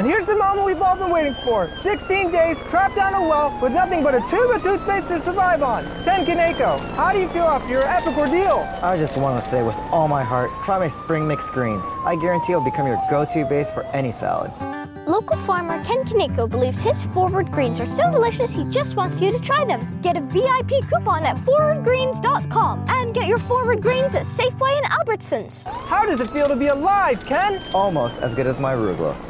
And here's the moment we've all been waiting for. 16 days trapped down a well with nothing but a tube of toothpaste to survive on. Ken Kaneko, how do you feel after your epic ordeal? I just want to say with all my heart, try my spring mix greens. I guarantee it'll become your go-to base for any salad. Local farmer Ken Kaneko believes his forward greens are so delicious he just wants you to try them. Get a VIP coupon at forwardgreens.com and get your forward greens at Safeway and Albertsons. How does it feel to be alive, Ken? Almost as good as my arugula.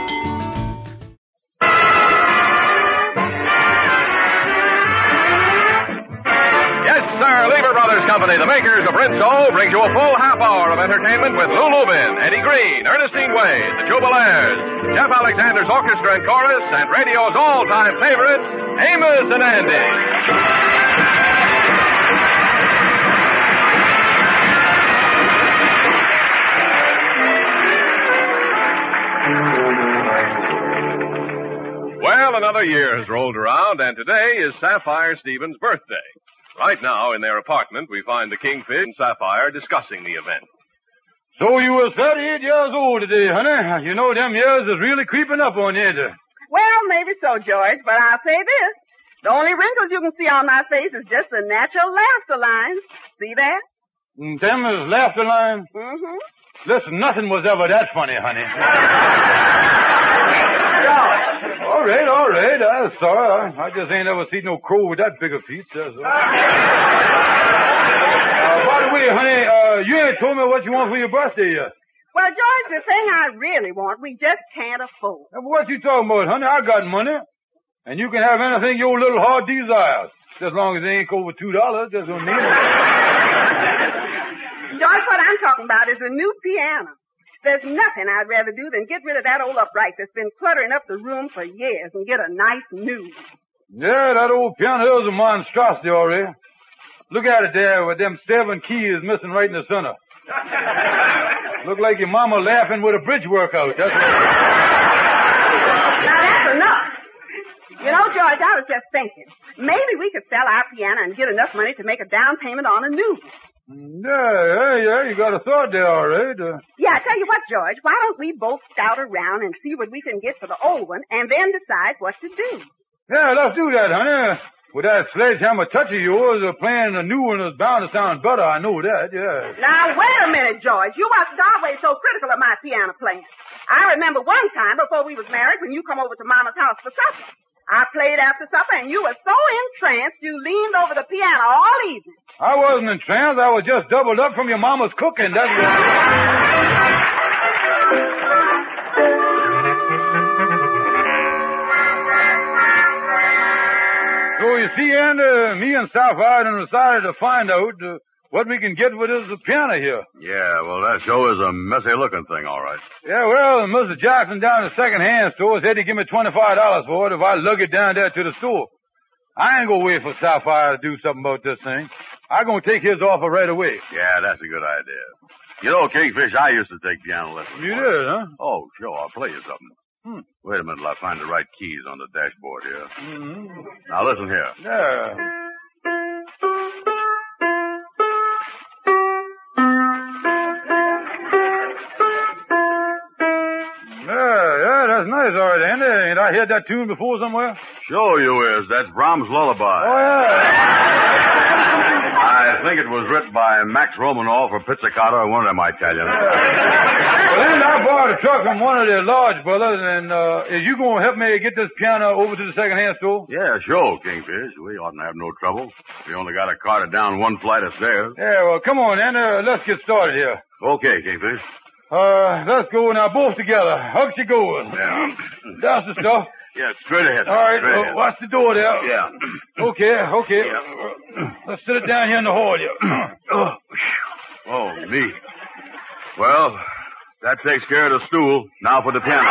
Company, the makers of Rinso, brings you a full half hour of entertainment with Lou Lubin, Eddie Green, Ernestine Wade, the Jubilaires, Jeff Alexander's orchestra and chorus, and radio's all-time favorites, Amos and Andy. Well, another year has rolled around, and today is Sapphire Stevens' birthday. Right now, in their apartment, we find the Kingfish and Sapphire discussing the event. So you was 38 years old today, honey. You know them years is really creeping up on you? Well, maybe so, George, but I'll say this. The only wrinkles you can see on my face is just the natural laughter lines. See that? Mm, Them is laughter lines. Mm-hmm. Listen, nothing was ever that funny, honey. all right, all right. I'm sorry. I, just ain't ever seen no crow with that big a. That's all. uh, by the way, honey, uh, you ain't told me what you want for your birthday yet. Well, George, the thing I really want, we just can't afford. Now, what you talking about, honey? I got money. And you can have anything your little heart desires. As long as it ain't over two dollars, that's what I mean. George, what I'm talking about is a new piano. There's nothing I'd rather do than get rid of that old upright that's been cluttering up the room for years and get a nice new. one. Yeah, that old piano is a monstrosity, already. Look at it there with them seven keys missing right in the center. Look like your mama laughing with a bridge workout. That's what... Now that's enough. You know, George, I was just thinking. Maybe we could sell our piano and get enough money to make a down payment on a new one. Yeah, yeah, you got a thought there, all right. Uh, Yeah, I tell you what, George, why don't we both scout around and see what we can get for the old one and then decide what to do? yeah, let's do that, honey. With that sledgehammer touch of yours, uh, playing a new one is bound to sound better. I know that, yeah. Now, wait a minute, George. You mustn't always so critical of my piano playing. I remember one time before we was married when you come over to Mama's house for supper. I played after supper and you were so entranced you leaned over the piano all evening. I wasn't entranced. I was just doubled up from your mama's cooking. That's what... So you see, and uh, me and Sapphire decided to find out uh, what we can get for this piano here. Yeah, well, that show is a messy looking thing, all right. Yeah, well, Mr. Jackson down at the second-hand store said he'd give me $25 for it if I lug it down there to the store. I ain't gonna wait for Sapphire to do something about this thing. I'm gonna take his offer right away. Yeah, that's a good idea. You know, Kingfish, I used to take piano lessons. You did, huh? Oh, sure. I'll play you something. Hmm. Wait a minute till I find the right keys on the dashboard here. Mm-hmm. Now listen here. Yeah. Nice, all right, Andy. Ain't I heard that tune before somewhere? Sure you is. That's Brahms' Lullaby. Oh, yeah. I think it was written by Max Romanoff or Pizzicato or one of them Italians. Well, then I borrowed a truck from one of the large brothers, and uh, is you going to help me get this piano over to the second-hand store? Yeah, sure, Kingfish. We oughtn't have no trouble. We only got to cart it down one flight of stairs. Yeah, well, come on, then. Uh, let's get started here. Okay, Kingfish. Uh, let's go now, both together. How's she going? Yeah. That's the stuff. Yeah, straight ahead. All right, straight uh, ahead. watch the door there. Yeah. Okay, okay. Yeah. Let's sit it down here in the hall yeah. oh, oh, me. Well, that takes care of the stool. Now for the piano.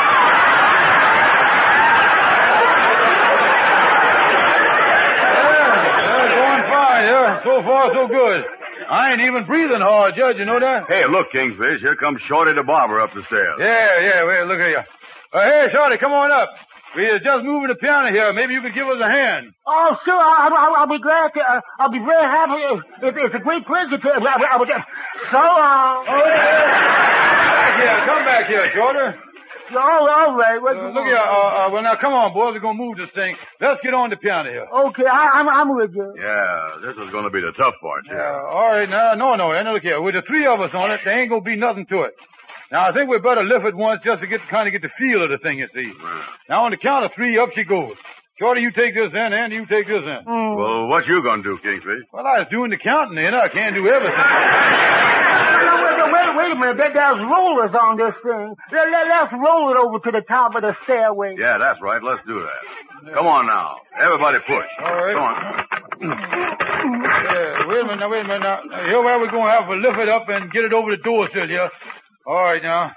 so far so good. I ain't even breathing hard, Judge. You know that? Hey, look, Kingfish. Here comes Shorty the barber up the stairs. Yeah, yeah. Wait, look at you. Uh, hey, Shorty, come on up. We are just moving the piano here. Maybe you could give us a hand. Oh, sure. I'll, I'll, I'll be glad to. Uh, I'll be very happy. It, it's a great pleasure to. I, I, I, so, uh. Oh, Back here. Come back here, Shorty. Oh, all right. What, Uh, look here. Uh, uh, well, now, come on, boys. We're going to move this thing. Let's get on the piano here. Okay, I, I'm, I'm with you. Yeah, this is going to be the tough part. Yeah, all right. Now, no, no. Now, look here. With the three of us on it, there ain't going to be nothing to it. Now, I think we better lift it once just to get kind of get the feel of the thing, you see. Now, on the count of three, up she goes. Shorty, you take this in, and you take this in. Well, what you going to do, Kingfish? Well, I was doing the counting, and I can't do everything. No, wait, a minute. There, there's rollers on this thing. Let, let, let's roll it over to the top of the stairway. Yeah, that's right. Let's do that. Come on now. Everybody push. All right. Come on. Yeah, wait a minute, now, wait a minute. Now, Now, here where we're going to have to lift it up and get it over the door sill here. All right, now.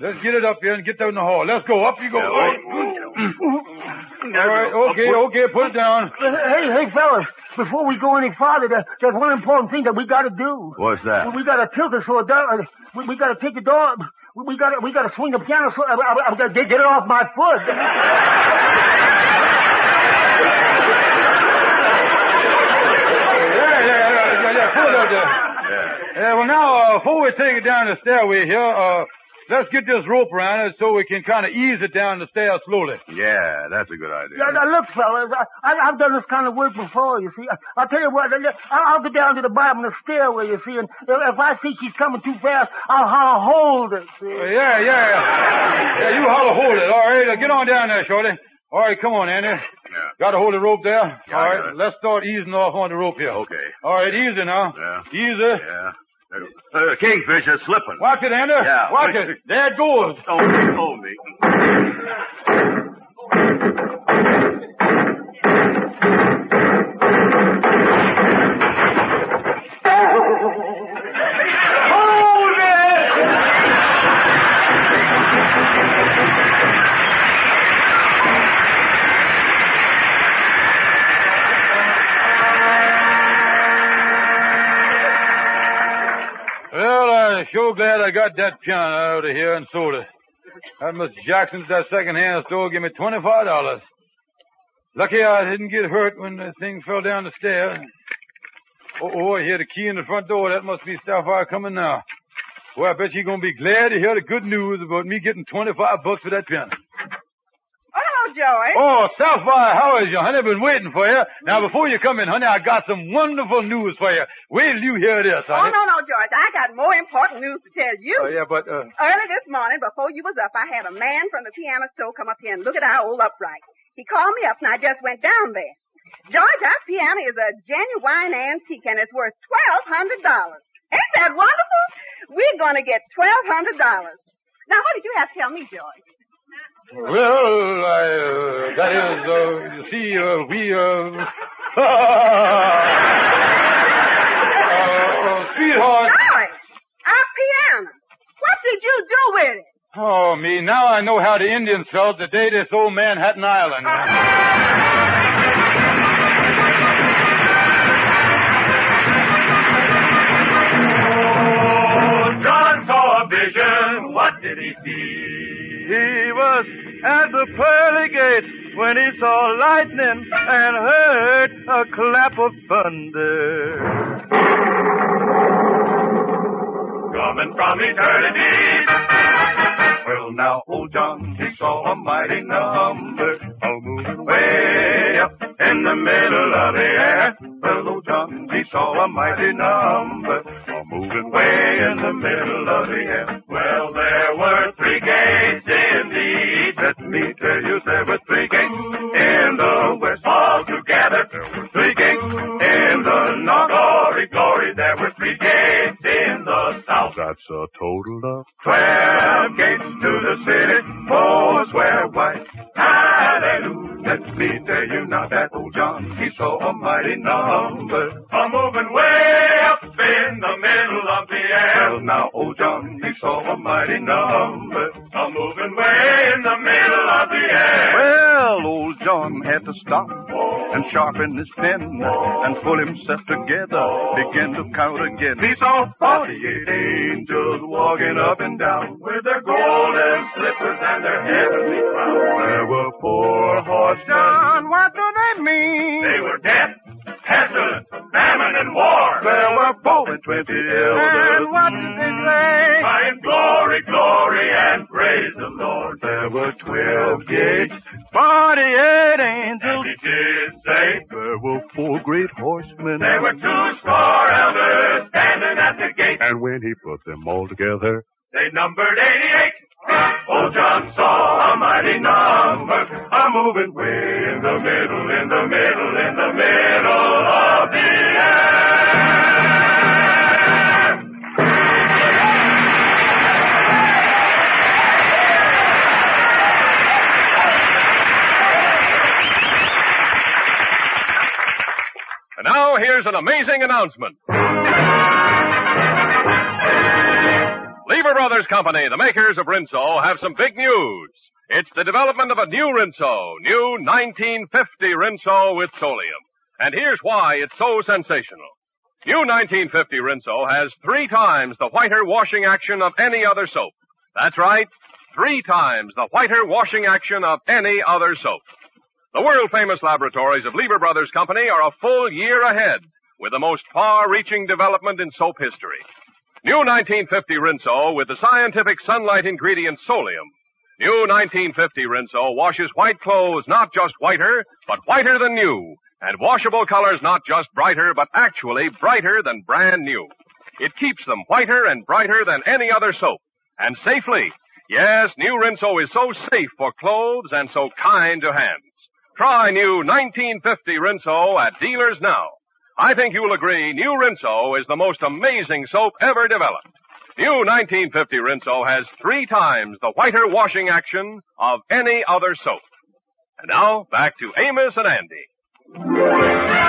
Let's get it up here and get down the hall. Let's go. Up you go. Yeah, All right, okay, okay. Put it down. Hey, hey, fellas. Before we go any farther, there, there's one important thing that we got to do. What's that? We got to tilt it so it does. We, we got to take the door. We, we got to we got to swing the piano so I, I, I got to get it off my foot. Yeah, yeah, yeah, yeah, yeah. Pull it up there. Yeah, well, now, uh, before we take it down the stairway here, uh, let's get this rope around it so we can kind of ease it down the stairs slowly. Yeah, that's a good idea. Yeah, now look, fellas, I, I, I've done this kind of work before, you see. I, I'll tell you what, I'll, I'll get down to the bottom of the stairway, you see, and if, if I see she's coming too fast, I'll, I'll hold it, see. Uh, yeah, yeah, yeah. Yeah, you holler hold it. All right, uh, get on down there, Shorty. All right, come on, Andy. Yeah. Got to hold the rope there? Yeah, All I right, got it. let's start easing off on the rope here. Okay. All right, easy now. Yeah. Easy. Yeah. Uh, Kingfish is slipping. Watch it, Andy. Yeah. Watch it. There it goes. Don't hold me. I'm sure glad I got that piano out of here and sold it. That Miss Jackson's that second-hand store gave me twenty-five dollars. Lucky I didn't get hurt when the thing fell down the stairs. Oh, oh, I hear the key in the front door. That must be Sapphire coming now. Well, I bet you're gonna be glad to hear the good news about me getting twenty-five bucks for that piano. Oh, Joey. Oh, Sapphire, how is you, honey? I've been waiting for you. Now, before you come in, honey, I got some wonderful news for you. Wait till you hear this, honey. Oh, no, no, George. I got more important news to tell you. Oh, yeah, but, uh, Early this morning, before you was up, I had a man from the piano store come up here and look at our old upright. He called me up and I just went down there. George, our piano is a genuine antique and it's worth twelve hundred dollars. Ain't that wonderful? We're gonna get twelve hundred dollars. Now, what did you have to tell me, George? Well, I, uh, that is, uh, you see, uh, we, uh, uh, sweetheart. George, our piano. What did you do with it? Oh, me, now I know how the Indians felt the day they sold Manhattan Island. Was at the pearly gates when he saw lightning and heard a clap of thunder. Coming from eternity. Well, now, old John, he saw a mighty number. All moving way up in the middle of the air. Well, old John, he saw a mighty number. All moving way in the middle of the air. Well, there were three gates there were three gates in the south. That's a total of Twelve gates to the city, four square white. Hallelujah. Let me tell you now that old John, he saw a mighty number. A moving way up in the middle of the air. Well, now old John, he saw a mighty number. A moving way in the middle of the air. John had to stop. And sharpen his pen and pull himself together, begin to count again. He saw 48 angels walking up and down with their golden slippers and their heavenly crowns. There were four horsemen. John, what do they mean? They were death, pestilence, famine, and war. There were four and twenty elders. And what did they say? Crying glory, glory, and praise the Lord. There were twelve gates. Forty-eight And angels. he did say there were four great horsemen. There were two score elders standing at the gate. And when he put them all together, They numbered 88. Old John saw a mighty number, a moving way in the middle, in the middle, in the middle of the air. And now here's an amazing announcement. Lever Brothers Company, the makers of Rinso, have some big news. It's the development of a new Rinso, new 1950 Rinso with Solium. And here's why it's so sensational. New 1950 Rinso has three times the whiter washing action of any other soap. That's right, three times the whiter washing action of any other soap. The world famous laboratories of Lever Brothers Company are a full year ahead with the most far reaching development in soap history. New 1950 Rinso with the scientific sunlight ingredient Solium. New 1950 Rinso washes white clothes not just whiter, but whiter than new. And washable colors not just brighter, but actually brighter than brand new. It keeps them whiter and brighter than any other soap. And safely. Yes, new Rinso is so safe for clothes and so kind to hands. Try new 1950 Rinso at dealers now. I think you'll agree new Rinso is the most amazing soap ever developed. New 1950 Rinso has three times the whiter washing action of any other soap. And now, back to Amos and Andy.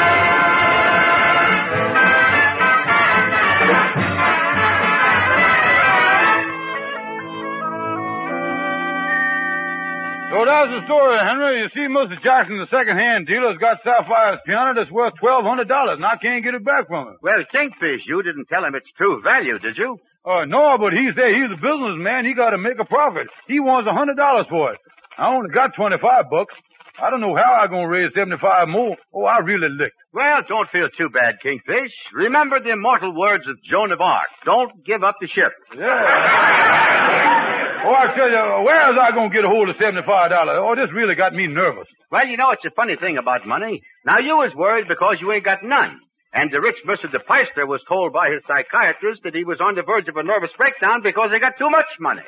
So that's the story, Henry. You see, Mr. Jackson, the second-hand dealer's got Sapphire's piano that's worth twelve hundred dollars, and I can't get it back from him. Well, Kingfish, you didn't tell him its true value, did you? Uh, no, but he's there. He's a businessman. He got to make a profit. He wants a hundred dollars for it. I only got twenty-five bucks. I don't know how I'm gonna raise seventy-five more. Oh, I really licked. Well, don't feel too bad, Kingfish. Remember the immortal words of Joan of Arc. Don't give up the ship. Yeah. Oh, I tell you, where is I gonna get a hold of seventy-five dollars? Oh, this really got me nervous. Well, you know, it's a funny thing about money. Now, you was worried because you ain't got none. And the rich Mr. DePeister was told by his psychiatrist that he was on the verge of a nervous breakdown because he got too much money.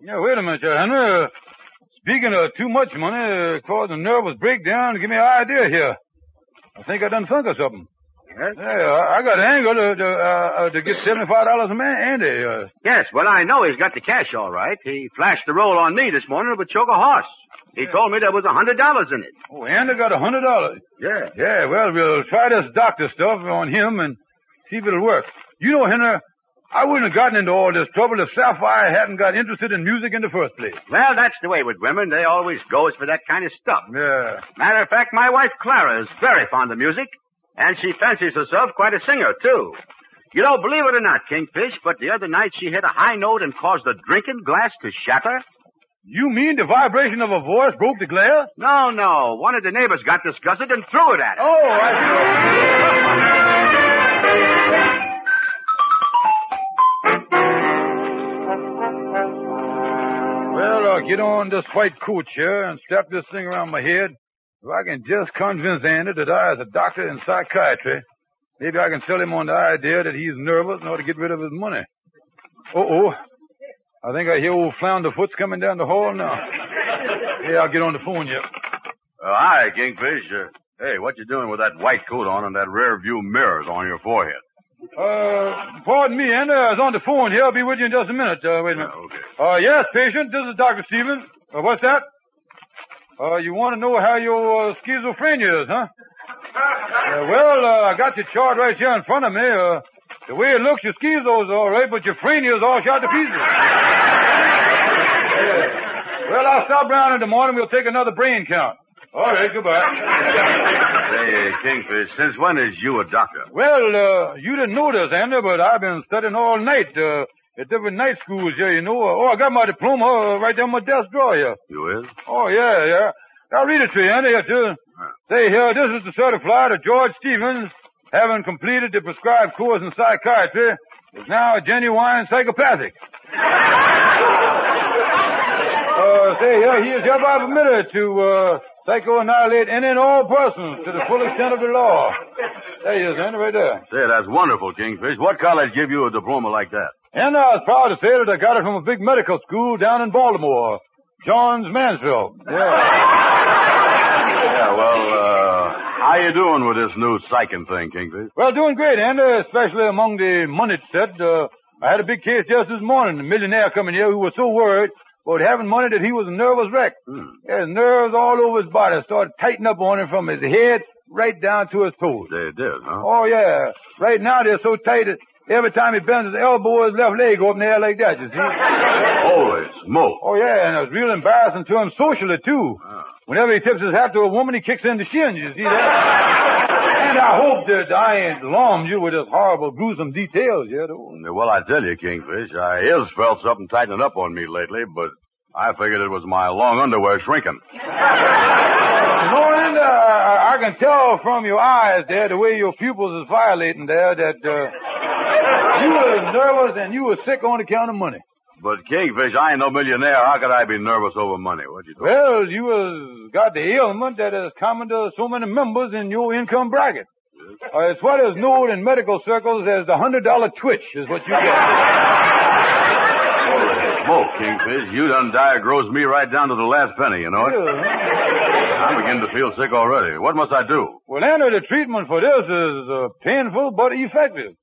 Yeah, wait a minute, Henry. Uh, speaking of too much money uh, causing a nervous breakdown, give me an idea here. I think I done thunk of something. Yes? Yeah, I got angle to to, uh, uh, to get seventy-five dollars a man, Andy. Uh, Yes, well, I know he's got the cash all right. He flashed the roll on me this morning with choke a horse. He told me there was a hundred dollars in it. oh, Andy got a hundred dollars. Yeah. Yeah, well, we'll try this doctor stuff on him and see if it'll work. You know, Henry, I wouldn't have gotten into all this trouble if Sapphire hadn't got interested in music in the first place. Well, that's the way with women. They always goes for that kind of stuff. Yeah. Matter of fact, my wife Clara is very fond of music, and she fancies herself quite a singer, too. You know, believe it or not, Kingfish, but the other night she hit a high note and caused a drinking glass to shatter. You mean the vibration of a voice broke the glass? No, no. One of the neighbors got disgusted and threw it at her. Oh, I Well, uh, get on this white coach here and strap this thing around my head. If I can just convince Andy that I, as a doctor in psychiatry, maybe I can sell him on the idea that he's nervous and ought to get rid of his money. Uh-oh. I think I hear old Flounderfoot's coming down the hall now. Hey, I'll get on the phone yet. Uh, hi, Kingfish. Uh, hey, what you doing with that white coat on and that rear view mirrors on your forehead? Uh, pardon me, Andy. I was on the phone here. I'll be with you in just a minute. Uh, wait a minute. okay. Uh, yes, patient. This is Dr. Stevens. Uh, what's that? Uh, you want to know how your uh, schizophrenia is, huh? Uh, well, uh, I got your chart right here in front of me. Uh, the way it looks, your schizo's all right, but your phrenia's all shot to pieces. Yeah. Well, I'll stop round in the morning. We'll take another brain count. All right, goodbye. Say, Kingfish, since when is you a doctor? Well, uh, you didn't know this, Andy, but I've been studying all night, uh, at different night schools here, you know. Oh, I got my diploma uh, right there on my desk drawer here. You is? Oh, yeah, yeah. I'll read it to you, Andy, too. Say here, this is the certified of George Stevens, having completed the prescribed course in psychiatry, is now a genuine psychopathic. Uh, say here, he is hereby permitted to, uh, psycho-annihilate any and all persons to the full extent of the law. There he is, Andy, right there. Say, that's wonderful, Kingfish. What college give you a diploma like that? And I was proud to say that I got it from a big medical school down in Baltimore. Johns Mansfield. Yeah. Yeah, well, uh, how you doing with this new psyching thing, Kingfish? Well, doing great, Andy, especially among the moneyed set. Uh, I had a big case just this morning. A millionaire coming here who was so worried about having money that he was a nervous wreck. Hmm. His nerves all over his body started tightening up on him from his head right down to his toes. They did, huh? Oh, yeah. Right now they're so tight that every time he bends his elbow, his left leg go up in the air like that, you see? Holy smoke. Oh, yeah, and it was real embarrassing to him socially, too. Whenever he tips his hat to a woman, he kicks in the shins, you see that? and I hope that I ain't alarmed you with this horrible, gruesome details yet. Oh. Well, I tell you, Kingfish, I is felt something tightening up on me lately, but I figured it was my long underwear shrinking. Uh, I I can tell from your eyes there, the way your pupils is violating there, that uh, you were nervous and you were sick on account of money. But Kingfish, I ain't no millionaire. How could I be nervous over money? What you doing? Well, you was got the ailment that is common to so many members in your income bracket. Uh, it's what is known in medical circles as the hundred dollar twitch, is what you get. Holy Smoke, Kingfish. You done diagnosed me right down to the last penny, you know it? I'm beginning to feel sick already. What must I do? Well, Andy, the treatment for this is uh, painful but effective.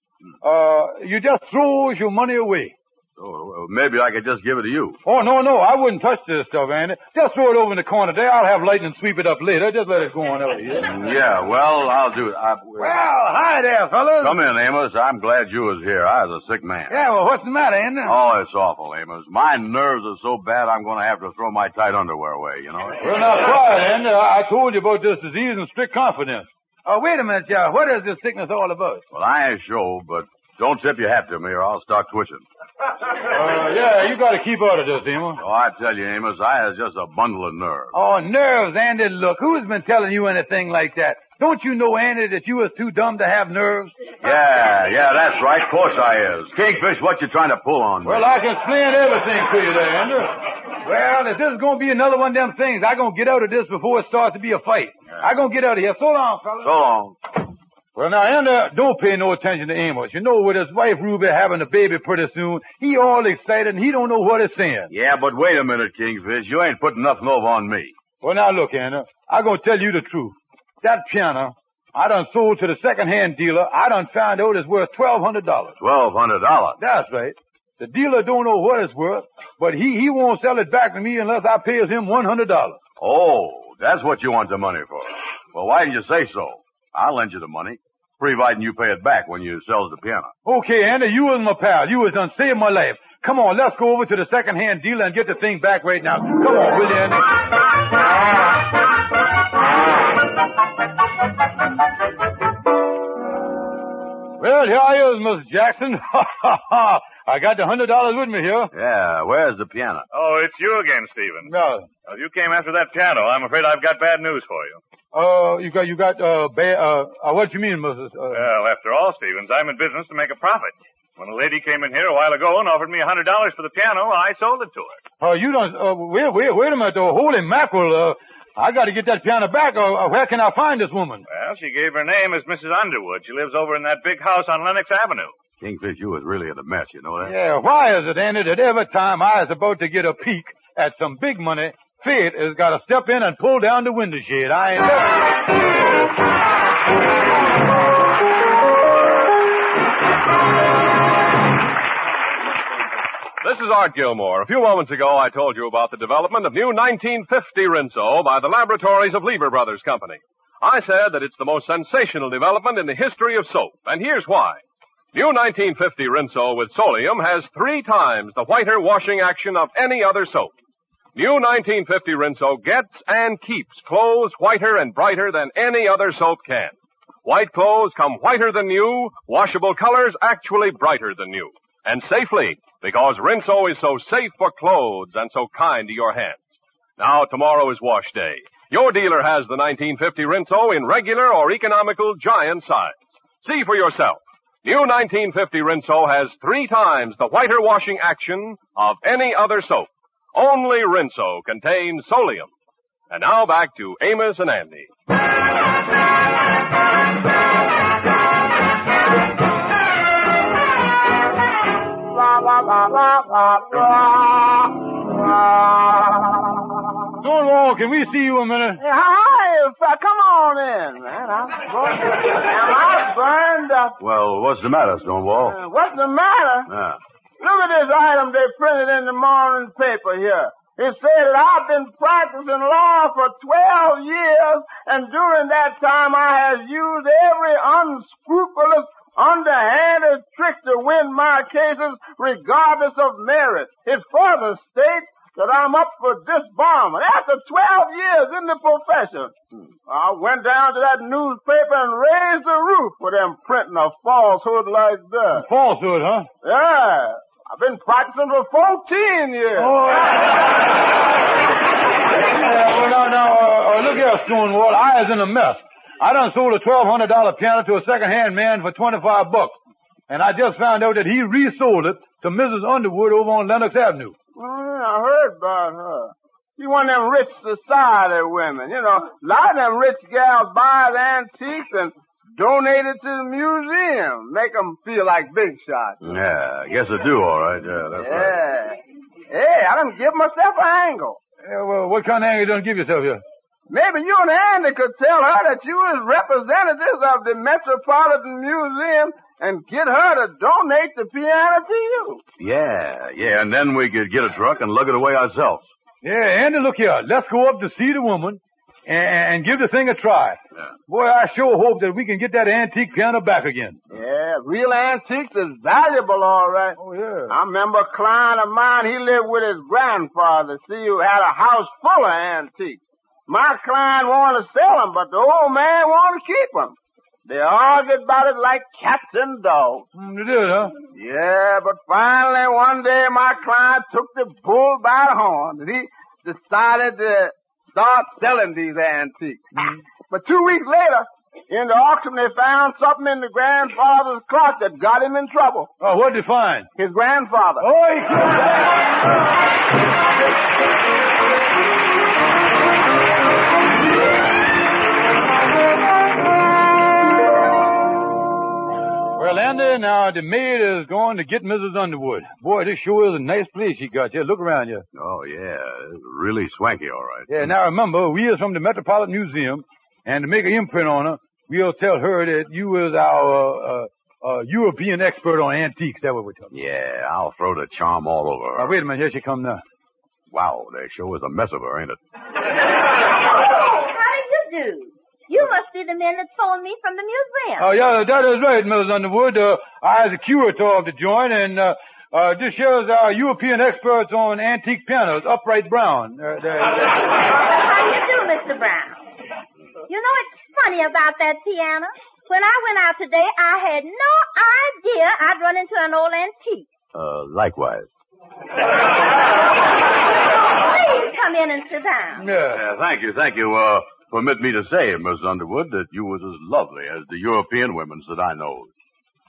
Uh, you just throw your money away. Oh, well, maybe I could just give it to you. Oh, no, no, I wouldn't touch this stuff, Andy. Just throw it over in the corner there. I'll have lightning sweep it up later. Just let it go on over here. Yeah, well, I'll do it. I, Well, hi there, fellas. Come in, Amos. I'm glad you was here. I was a sick man. Yeah, well, what's the matter, Andy? Oh, it's awful, Amos. My nerves are so bad I'm going to have to throw my tight underwear away, you know? Well, now, quiet, Andy. I I told you about this disease in strict confidence. Oh, wait a minute, Joe. What is this sickness all about? Well, I ain't sure, but don't tip your hat to me or I'll start twitching. Uh, yeah, you got to keep out of this, Amos. Oh, I tell you, Amos, I has just a bundle of nerves. Oh, nerves, Andy. Look, who's been telling you anything like that? Don't you know, Andy, that you was too dumb to have nerves? Yeah, yeah, that's right. Of course I is. Kingfish, what you trying to pull on me? Well, I can explain everything to you there, Andy. Well, if this is going to be another one of them things, I'm going to get out of this before it starts to be a fight. I'm going to get out of here. So long, fellas. So long. Well, now, Andy, don't pay no attention to Amos. You know, with his wife Ruby having a baby pretty soon, he all excited and he don't know what he's saying. Yeah, but wait a minute, Kingfish. You ain't putting nothing over on me. Well, now look, Andy, I'm gonna tell you the truth. That piano, I done sold to the second-hand dealer. I done found out it's worth twelve hundred dollars. Twelve hundred dollars. That's right. The dealer don't know what it's worth, but he he won't sell it back to me unless I pays him one hundred dollars. Oh, that's what you want the money for. Well, why didn't you say so? I'll lend you the money, providing you pay it back when you sells the piano. Okay, Andy, you was my pal. You was done saved my life. Come on, let's go over to the second-hand dealer and get the thing back right now. Come on, will you, Andy? Ah. Ah. Well, here I is, Miss Jackson. I got the hundred dollars with me here. Yeah, where's the piano? Oh, it's you again, Stephen. No. Well, you came after that piano. I'm afraid I've got bad news for you. Uh, you got, you got, uh, ba- uh, uh, what you mean, Mrs. Uh, Well, after all, Stevens, I'm in business to make a profit. When a lady came in here a while ago and offered me a hundred dollars for the piano, I sold it to her. uh, you don't, uh, wait, wait, wait a minute, though. Holy mackerel, uh, I gotta get that piano back, or where can I find this woman? Well, she gave her name as Mrs. Underwood. She lives over in that big house on Lenox Avenue. Kingfish, you was really in a mess, you know that? Yeah, why is it, Andy, that every time I is about to get a peek at some big money, Fate has got to step in and pull down the window shade. I ain't never... This is Art Gilmore. A few moments ago, I told you about the development of new 1950 Rinso by the laboratories of Lever Brothers Company. I said that it's the most sensational development in the history of soap, and here's why. New 1950 Rinso with Solium has three times the whiter washing action of any other soap. New 1950 Rinso gets and keeps clothes whiter and brighter than any other soap can. White clothes come whiter than new, washable colors actually brighter than new. And safely, because Rinso is so safe for clothes and so kind to your hands. Now, tomorrow is wash day. Your dealer has the 1950 Rinso in regular or economical giant size. See for yourself. New 1950 Rinso has three times the whiter washing action of any other soap. Only Rinso contains solium. And now back to Amos and Andy. Stonewall, can we see you a minute? Hey, hi, come on in, man. I'm burned, am I burned up? Well, what's the matter, Stonewall? Uh, what's the matter? Yeah. Look at this item they printed in the morning paper here. It said that I've been practicing law for 12 years, and during that time I have used every unscrupulous, underhanded trick to win my cases regardless of merit. It further states that I'm up for disbarment after 12 years in the profession. I went down to that newspaper and raised the roof for them printing a falsehood like that. Falsehood, huh? Yeah. I've been practicing for 14 years. Oh, Yeah, well, now, now, uh, uh, look here, Stonewall. I is in a mess. I done sold a twelve hundred dollar piano to a second-hand man for twenty-five bucks, and I just found out that he resold it to Mrs. Underwood over on Lenox Avenue. Yeah, I heard about her. She one of them rich society women. You know, a lot of them rich gals buy the antiques and donate it to the museum. Make them feel like big shots. Yeah, I guess I do, all right. Yeah, that's right. Yeah. Hey, I done give myself an angle. Yeah, well, what kind of angle you done give yourself here? Maybe you and Andy could tell her that you is representatives of the Metropolitan Museum and get her to donate the piano to you. Yeah, yeah, and then we could get a truck and lug it away ourselves. Yeah, Andy, look here. Let's go up to see the woman and, and give the thing a try. Boy, I sure hope that we can get that antique piano back again. Yeah, real antiques is valuable, all right. Oh, yeah. I remember a client of mine, he lived with his grandfather, see, who had a house full of antiques. My client wanted to sell them, but the old man wanted to keep them. They argued about it like cats and dogs. Mm, they did, huh? Yeah, but finally one day my client took the bull by the horn and he decided to start selling these antiques. But two weeks later, in the auction they found something in the grandfather's clock that got him in trouble. Oh, what did you find? His grandfather. Oh, he Well, Andy, now the maid is going to get Mrs. Underwood. Boy, this sure is a nice place she got here. Look around you. Oh, yeah, it's really swanky, all right. Yeah, now remember, we is from the Metropolitan Museum, and to make an imprint on her, we'll tell her that you is our uh, uh, European expert on antiques. That's what we're talking Yeah, I'll throw the charm all over her. Now, wait a minute. Here she come now. Wow, there sure is a mess of her, ain't it? How do you do? You must be the men that phoned me from the museum. Oh, yeah, that is right, Mrs. Underwood. Uh, I is the curator of the joint, and uh, uh, this here is our European experts on antique pianos, Upright Brown. Uh, they- How do you do, Mr. Brown? You know, it's funny about that piano. When I went out today, I had no idea I'd run into an old antique. Uh, likewise. Please come in and sit down. Yeah, thank you, thank you. Uh, permit me to say, Miss Underwood, that you was as lovely as the European women that I know.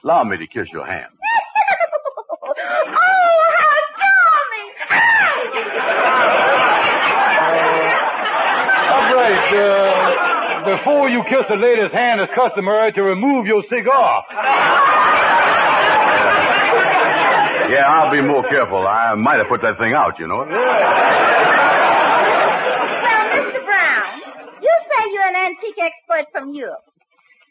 Allow me to kiss your hand. oh, how charming! Upright, uh, before you kiss a lady's hand, it's customary to remove your cigar. Yeah, I'll be more careful. I might have put that thing out, you know. Well, Mr. Brown, you say you're an antique expert from Europe.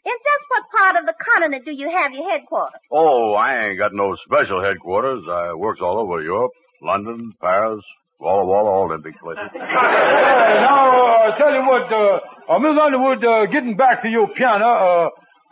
In just what part of the continent do you have your headquarters? Oh, I ain't got no special headquarters. I works all over Europe, London, Paris, Walla Walla, all them big places. Hey, now, uh, tell you what, uh, uh, Miss Underwood, uh, getting back to your piano, uh,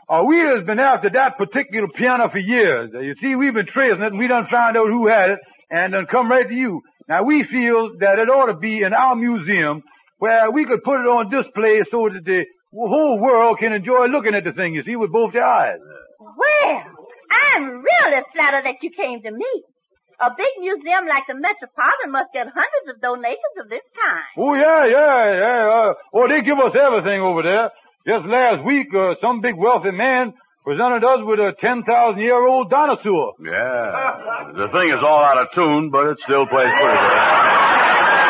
uh, we has been after that particular piano for years. Uh, you see, we've been tracing it, and we done found out who had it, and done come right to you. Now we feel that it ought to be in our museum where we could put it on display so that the whole world can enjoy looking at the thing, you see, with both their eyes. Well, I'm really flattered that you came to me. A big museum like the Metropolitan must get hundreds of donations of this kind. Oh, yeah, yeah, yeah. Uh, oh, they give us everything over there. Just last week, uh, some big wealthy man presented us with a 10,000 year old dinosaur. Yeah. The thing is all out of tune, but it still plays pretty good.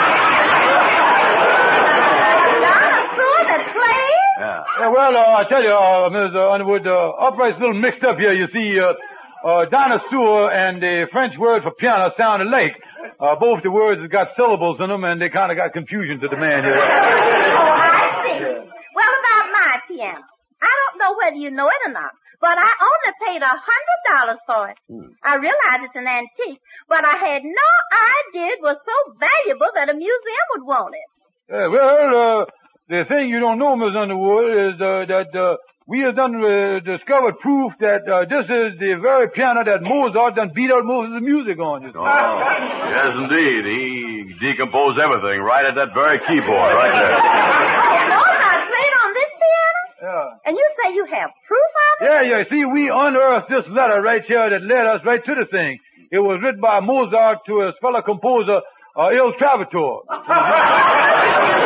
Dinosaur that plays? Yeah. Yeah, well, uh, I tell you, uh, Ms. Underwood, uh, Upright's a little mixed up here. You see, uh, uh, dinosaur and the French word for piano sound alike. Uh, both the words have got syllables in them, and they kind of got confusion to the man here. Oh, I see. Well, about my piano. I don't know whether you know it or not, but I only paid a hundred dollars for it. I realize it's an antique, but I had no idea it was so valuable that a museum would want it. Uh, well, uh, the thing you don't know, Miss Underwood, is uh, that uh, we have done uh, discovered proof that uh, this is the very piano that Mozart done beat out most of the music on. You. Oh, yes, indeed. He decomposed everything right at that very keyboard, right there. Mozart played on this piano? Yeah. And you say you have proof of it? Yeah, yeah. See, we unearthed this letter right here that led us right to the thing. It was written by Mozart to his fellow composer, uh, Il Travitor.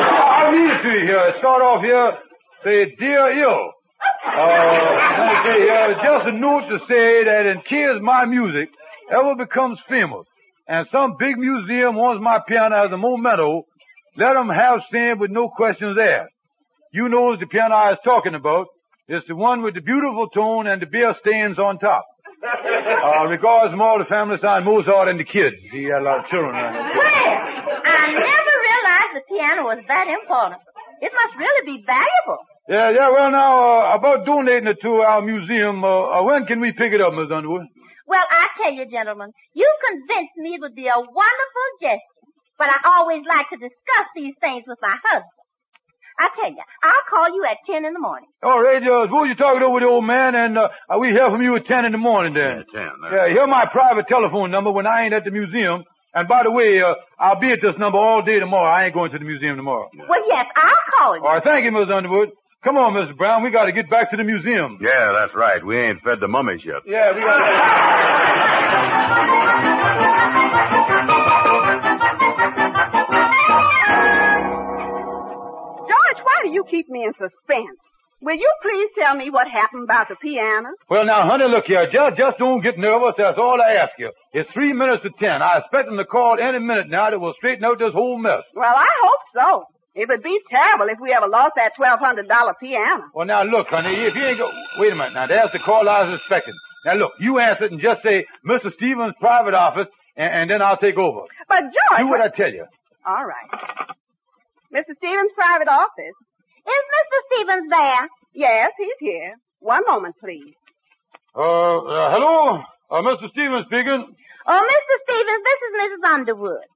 I'll read it to here. Start off here. Say, Dear Il. Uh, say, uh, just a note to say that in case my music ever becomes famous and some big museum wants my piano as a memento, let them have stand with no questions asked. You knows the piano I was talking about. It's the one with the beautiful tone and the beer stains on top. Uh, regards from all the family side, Mozart and the kids. He had a lot of children. Well, I never realized the piano was that important. It must really be valuable. Yeah, yeah, well now, uh, about donating it to our museum, uh, uh, when can we pick it up, Miss Underwood? Well, I tell you, gentlemen, you convinced me it would be a wonderful gesture. But I always like to discuss these things with my husband. I tell you, I'll call you at 10 in the morning. All right, uh, suppose you talk it over with the old man, and uh, we hear from you at 10 in the morning then. Ten. Yeah, hear my private telephone number when I ain't at the museum. And by the way, uh, I'll be at this number all day tomorrow. I ain't going to the museum tomorrow. Well, yes, I'll call you. All right, thank you, Miss Underwood. Come on, Mr. Brown. We got to get back to the museum. Yeah, that's right. We ain't fed the mummies yet. Yeah, we got. To. George, why do you keep me in suspense? Will you please tell me what happened about the piano? Well, now, honey, look here. Just, just don't get nervous. That's all I ask you. It's three minutes to ten. I expect them to call any minute now that will straighten out this whole mess. Well, I hope so. It would be terrible if we ever lost that twelve hundred dollar piano. Well, now, look, honey, if you ain't go... Wait a minute. Now, there's the call I was expecting. Now, look, you answer it and just say, Mr. Stevens' private office, and, and then I'll take over. But George, Do what I tell you. all right. Mr. Stevens' private office. Is Mr. Stevens there? Yes, he's here. One moment, please. Uh, uh hello? Uh, Mr. Stevens speaking. Oh, Mr. Stevens, this is Mrs. Underwood.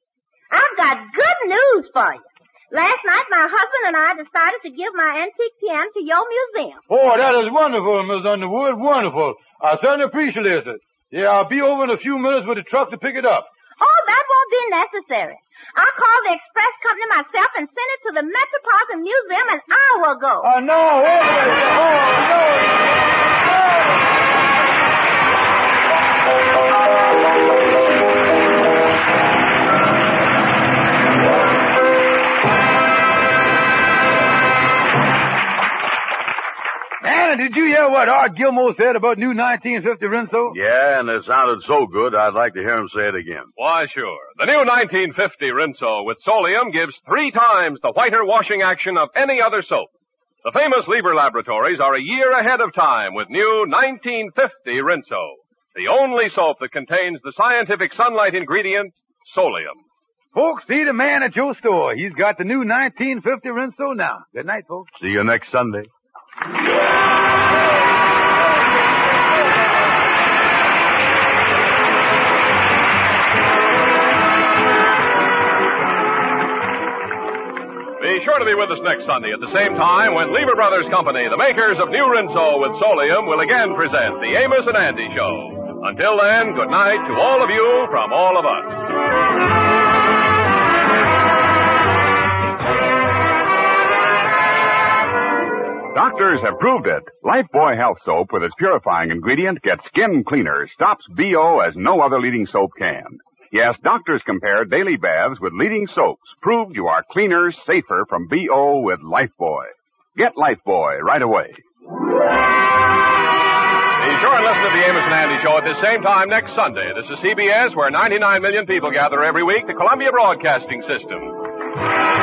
I've got good news for you. Last night, my husband and I decided to give my antique piano to your museum. Oh, that is wonderful, Miss Underwood. Wonderful. I certainly appreciate it. Yeah, I'll be over in a few minutes with the truck to pick it up. Oh, that won't be necessary. I'll call the express company myself and send it to the Metropolitan Museum an hour ago. No, a minute. Oh, oh Man, did you hear what Art Gilmore said about new 1950 Rinso? Yeah, and it sounded so good, I'd like to hear him say it again. Why, sure. The new 1950 Rinso with Solium gives three times the whiter washing action of any other soap. The famous Lever Laboratories are a year ahead of time with new 1950 Rinso, the only soap that contains the scientific sunlight ingredient, Solium. Folks, see the man at your store. He's got the new 1950 Rinso now. Good night, folks. See you next Sunday. Be sure to be with us next Sunday at the same time when Lever Brothers Company, the makers of New Rinso with Solium, will again present the Amos and Andy Show. Until then, good night to all of you from all of us. Doctors have proved it. Lifebuoy Health Soap with its purifying ingredient gets skin cleaner, stops BO as no other leading soap can. Yes, doctors compare daily baths with leading soaps, proved you are cleaner, safer from BO with Lifebuoy. Get Lifebuoy right away. Be sure and listen to the Amos and Andy Show at the same time next Sunday. This is CBS, where 99 million people gather every week, the Columbia Broadcasting System.